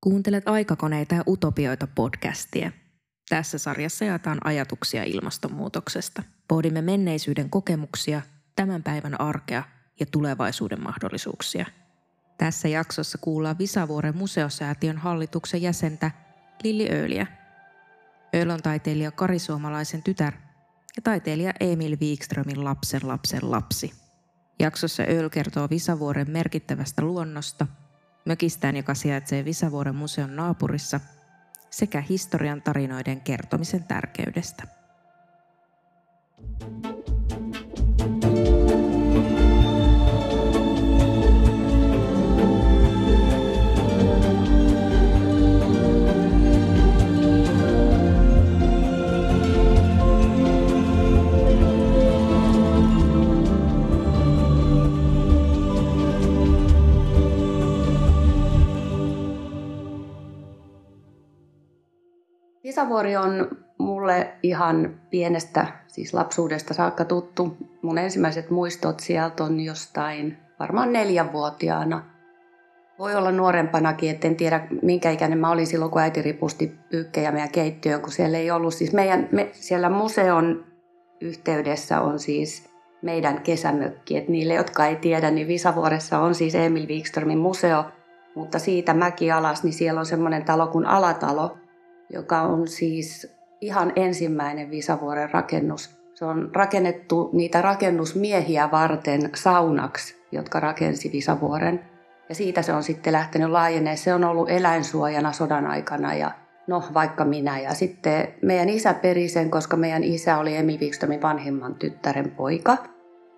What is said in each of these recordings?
Kuuntelet aikakoneita ja utopioita podcastia. Tässä sarjassa jaetaan ajatuksia ilmastonmuutoksesta. Pohdimme menneisyyden kokemuksia, tämän päivän arkea ja tulevaisuuden mahdollisuuksia. Tässä jaksossa kuullaan Visavuoren museosäätiön hallituksen jäsentä Lilli Ööliä. Öl on taiteilija Kari Suomalaisen tytär ja taiteilija Emil Wikströmin lapsen lapsen lapsi. Jaksossa Öl kertoo Visavuoren merkittävästä luonnosta – mökistään, joka sijaitsee Visavuoren museon naapurissa, sekä historian tarinoiden kertomisen tärkeydestä. Visavuori on mulle ihan pienestä, siis lapsuudesta saakka tuttu. Mun ensimmäiset muistot sieltä on jostain varmaan neljänvuotiaana. Voi olla nuorempanakin, etten tiedä minkä ikäinen mä olin silloin, kun äiti ripusti pyykkejä meidän keittiöön, kun siellä ei ollut. Siis meidän, me, siellä museon yhteydessä on siis meidän kesämökki. Et niille, jotka ei tiedä, niin Visavuoressa on siis Emil Wikströmin museo, mutta siitä mäki alas, niin siellä on semmoinen talo kuin Alatalo, joka on siis ihan ensimmäinen Visavuoren rakennus. Se on rakennettu niitä rakennusmiehiä varten saunaksi, jotka rakensi Visavuoren. Ja siitä se on sitten lähtenyt laajenee. Se on ollut eläinsuojana sodan aikana ja no vaikka minä. Ja sitten meidän isä peri sen, koska meidän isä oli Emil Wikströmin vanhimman tyttären poika.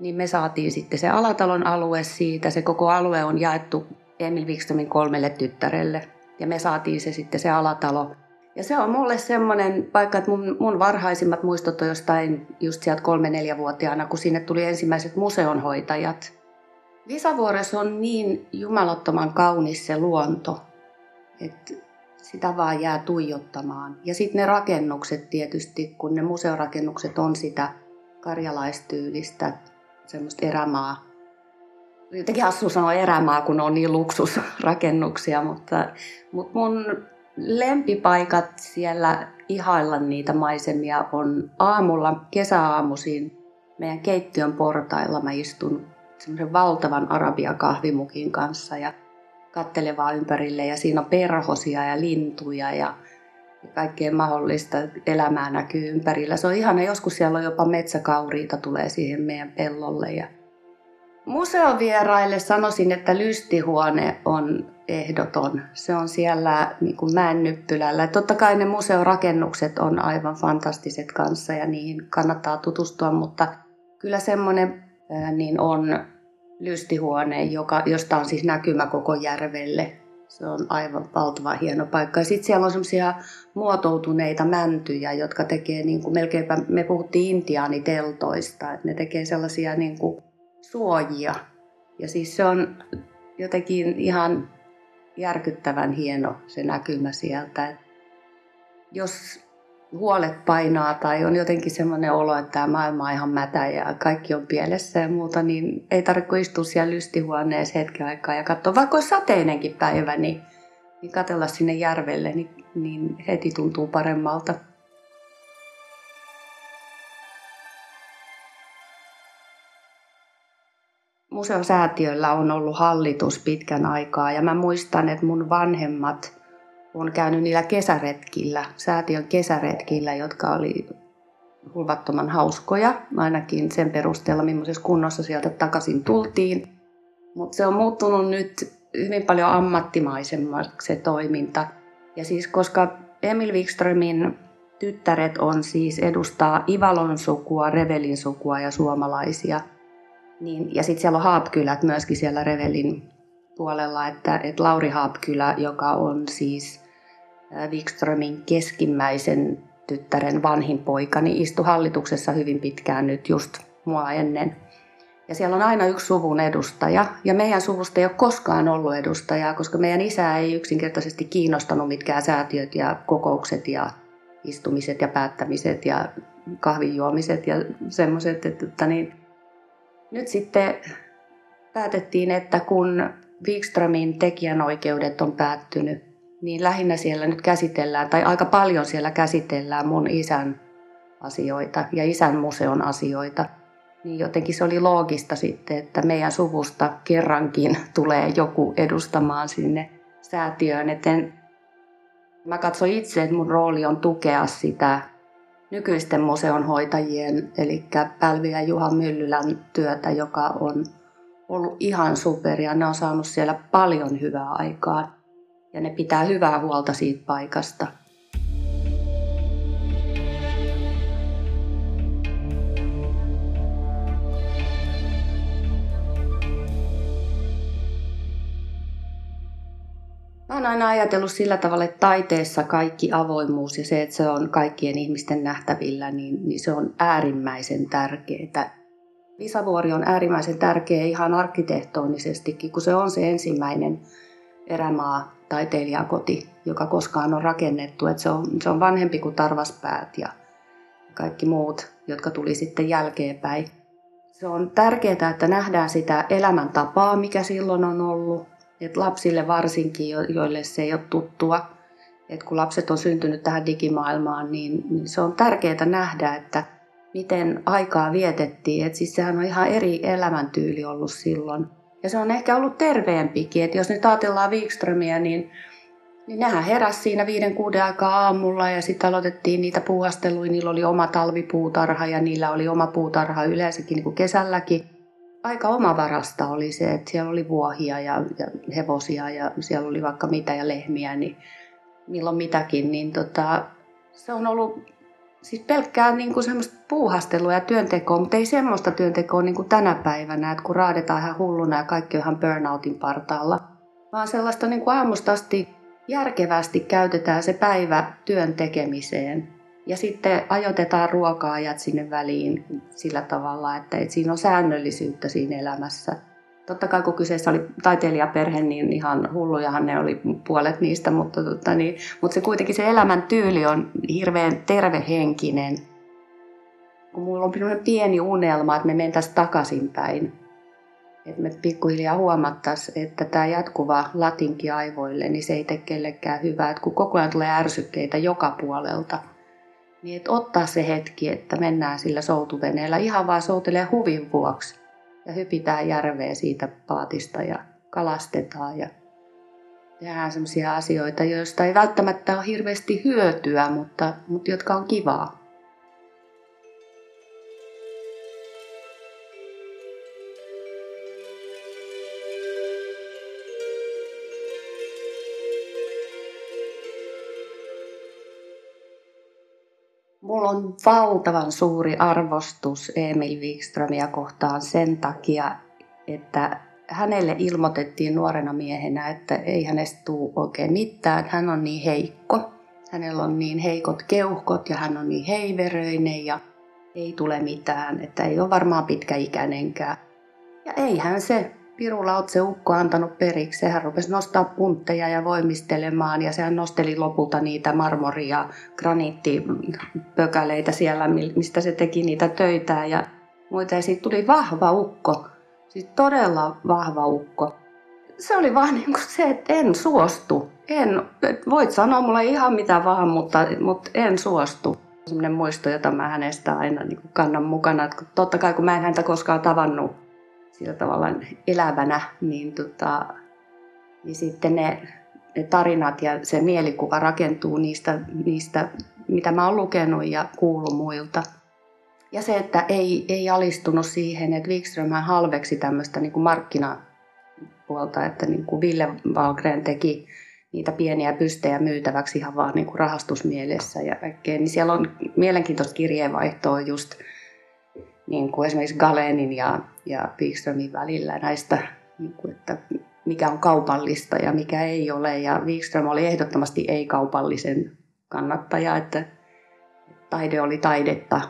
Niin me saatiin sitten se Alatalon alue siitä. Se koko alue on jaettu Emil Wikströmin kolmelle tyttärelle. Ja me saatiin se sitten se alatalo ja se on mulle semmoinen paikka, että mun, mun varhaisimmat muistot on jostain just sieltä kolme-neljävuotiaana, kun sinne tuli ensimmäiset museonhoitajat. Visavuoressa on niin jumalottoman kaunis se luonto, että sitä vaan jää tuijottamaan. Ja sitten ne rakennukset tietysti, kun ne museorakennukset on sitä karjalaistyylistä, semmoista erämaa. Jotenkin hassu sanoa erämaa, kun on niin luksusrakennuksia, mutta, mutta mun lempipaikat siellä ihailla niitä maisemia on aamulla, kesäaamuisin meidän keittiön portailla. Mä istun semmoisen valtavan arabia kahvimukin kanssa ja kattelevaa ympärille ja siinä on perhosia ja lintuja ja kaikkea mahdollista elämää näkyy ympärillä. Se on ihana, joskus siellä on jopa metsäkauriita tulee siihen meidän pellolle ja Museovieraille sanoisin, että lystihuone on ehdoton. Se on siellä niin kuin Mäennyppylällä. Totta kai ne museorakennukset on aivan fantastiset kanssa ja niihin kannattaa tutustua, mutta kyllä semmoinen niin on lystihuone, joka, josta on siis näkymä koko järvelle. Se on aivan valtava hieno paikka. Ja sitten siellä on semmoisia muotoutuneita mäntyjä, jotka tekee niin kuin melkeinpä, me puhuttiin intiaaniteltoista, että ne tekee sellaisia niin kuin suojia. Ja siis se on jotenkin ihan järkyttävän hieno se näkymä sieltä. Jos huolet painaa tai on jotenkin semmoinen olo, että tämä maailma on ihan mätä ja kaikki on pielessä ja muuta, niin ei tarvitse istua siellä lystihuoneessa hetken aikaa ja katsoa, vaikka olisi sateinenkin päivä, niin, niin katsella sinne järvelle, niin, niin heti tuntuu paremmalta. Museosäätiöllä on ollut hallitus pitkän aikaa ja mä muistan, että mun vanhemmat on käynyt niillä kesäretkillä, säätiön kesäretkillä, jotka oli hulvattoman hauskoja, ainakin sen perusteella, millaisessa kunnossa sieltä takaisin tultiin. Mutta se on muuttunut nyt hyvin paljon ammattimaisemmaksi se toiminta. Ja siis koska Emil Wikströmin tyttäret on siis edustaa Ivalon sukua, Revelin sukua ja suomalaisia – niin, ja sitten siellä on Haapkylät myöskin siellä Revelin puolella, että, että Lauri Haapkylä, joka on siis Wikströmin keskimmäisen tyttären vanhin poika, niin istui hallituksessa hyvin pitkään nyt just mua ennen. Ja siellä on aina yksi suvun edustaja, ja meidän suvusta ei ole koskaan ollut edustajaa, koska meidän isä ei yksinkertaisesti kiinnostanut mitkään säätiöt ja kokoukset ja istumiset ja päättämiset ja kahvinjuomiset ja semmoiset, että niin, nyt sitten päätettiin, että kun Wikströmin tekijänoikeudet on päättynyt, niin lähinnä siellä nyt käsitellään, tai aika paljon siellä käsitellään mun isän asioita ja isän museon asioita. Niin jotenkin se oli loogista sitten, että meidän suvusta kerrankin tulee joku edustamaan sinne säätiöön. Eten mä katson itse, että mun rooli on tukea sitä nykyisten museonhoitajien, eli Pälvi ja Juha Myllylän työtä, joka on ollut ihan superia. Ne on saanut siellä paljon hyvää aikaa ja ne pitää hyvää huolta siitä paikasta. Oon aina ajatellut sillä tavalla, että taiteessa kaikki avoimuus ja se, että se on kaikkien ihmisten nähtävillä, niin, niin se on äärimmäisen tärkeää. Visavuori on äärimmäisen tärkeä ihan arkkitehtonisestikin, kun se on se ensimmäinen erämaa taiteilijakoti, joka koskaan on rakennettu. Että se, on, se on vanhempi kuin Tarvaspäät ja kaikki muut, jotka tuli sitten jälkeenpäin. Se on tärkeää, että nähdään sitä elämäntapaa, mikä silloin on ollut. Et lapsille varsinkin, joille se ei ole tuttua. Et kun lapset on syntynyt tähän digimaailmaan, niin, niin se on tärkeää nähdä, että miten aikaa vietettiin. Et siis sehän on ihan eri elämäntyyli ollut silloin. Ja se on ehkä ollut terveempikin, että jos nyt ajatellaan Wikströmiä, niin, niin nehän heräs siinä viiden kuuden aikaa aamulla ja sitten aloitettiin niitä puuhasteluja. Niillä oli oma talvipuutarha ja niillä oli oma puutarha yleensäkin niin kuin kesälläkin. Aika omavarasta oli se, että siellä oli vuohia ja, ja hevosia ja siellä oli vaikka mitä ja lehmiä, niin milloin mitäkin. Niin tota, se on ollut siis pelkkää niin kuin semmoista puuhastelua ja työntekoa, mutta ei semmoista työntekoa niin kuin tänä päivänä, että kun raadetaan ihan hulluna ja kaikki on ihan burnoutin partaalla, vaan sellaista niin kuin aamusta asti järkevästi käytetään se päivä työn tekemiseen. Ja sitten ajoitetaan ruoka-ajat sinne väliin sillä tavalla, että, siinä on säännöllisyyttä siinä elämässä – Totta kai kun kyseessä oli taiteilijaperhe, niin ihan hullujahan ne oli puolet niistä, mutta, tota, niin, mutta se kuitenkin se elämäntyyli on hirveän tervehenkinen. Kun mulla on pieni unelma, että me mentäisiin takaisinpäin. Että me pikkuhiljaa huomattaisiin, että tämä jatkuva latinki aivoille, niin se ei tee kellekään hyvää. Että kun koko ajan tulee ärsykkeitä joka puolelta, niin että ottaa se hetki, että mennään sillä soutuveneellä ihan vaan soutelee huvin vuoksi ja hypitään järveen siitä paatista ja kalastetaan ja tehdään sellaisia asioita, joista ei välttämättä ole hirveästi hyötyä, mutta, mutta jotka on kivaa. Mulla on valtavan suuri arvostus Emil Wikströmiä kohtaan sen takia, että hänelle ilmoitettiin nuorena miehenä, että ei hänestä tule oikein mitään, hän on niin heikko. Hänellä on niin heikot keuhkot ja hän on niin heiveröinen ja ei tule mitään, että ei ole varmaan pitkäikäinenkään. Ja eihän se Piru Lautse Ukko antanut periksi. Sehän rupesi nostaa puntteja ja voimistelemaan ja sehän nosteli lopulta niitä marmoria, graniittipökäleitä siellä, mistä se teki niitä töitä ja muita. Ja siitä tuli vahva ukko, siis todella vahva ukko. Se oli vaan niin kuin se, että en suostu. En, voit sanoa mulle ihan mitä vaan, mutta, mutta en suostu. Sellainen muisto, jota mä hänestä aina niin kannan mukana. Totta kai kun mä en häntä koskaan tavannut sillä tavalla elävänä, niin, tota, niin sitten ne, ne tarinat ja se mielikuva rakentuu niistä, niistä, mitä mä oon lukenut ja kuullut muilta. Ja se, että ei, ei alistunut siihen, että Wikström halveksi tämmöistä niin kuin markkinapuolta, että niin kuin Ville Valgren teki niitä pieniä pystejä myytäväksi ihan vaan niin kuin rahastusmielessä ja kaikkea. Niin siellä on mielenkiintoista kirjeenvaihtoa just niin kuin esimerkiksi Galenin ja, ja Wikströmin välillä näistä, niin kuin, että mikä on kaupallista ja mikä ei ole. Ja Wikström oli ehdottomasti ei-kaupallisen kannattaja, että taide oli taidetta.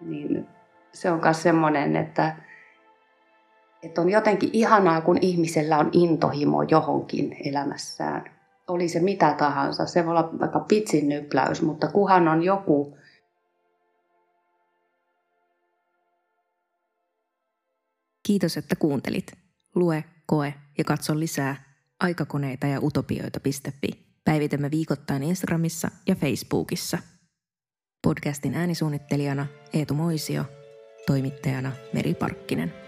Niin se on myös semmoinen, että, että on jotenkin ihanaa, kun ihmisellä on intohimo johonkin elämässään. Oli se mitä tahansa. Se voi olla vaikka pitsin nypläys, mutta kuhan on joku Kiitos, että kuuntelit. Lue, koe ja katso lisää aikakoneita ja utopioita.fi. Päivitämme viikoittain Instagramissa ja Facebookissa. Podcastin äänisuunnittelijana Eetu Moisio, toimittajana Meri Parkkinen.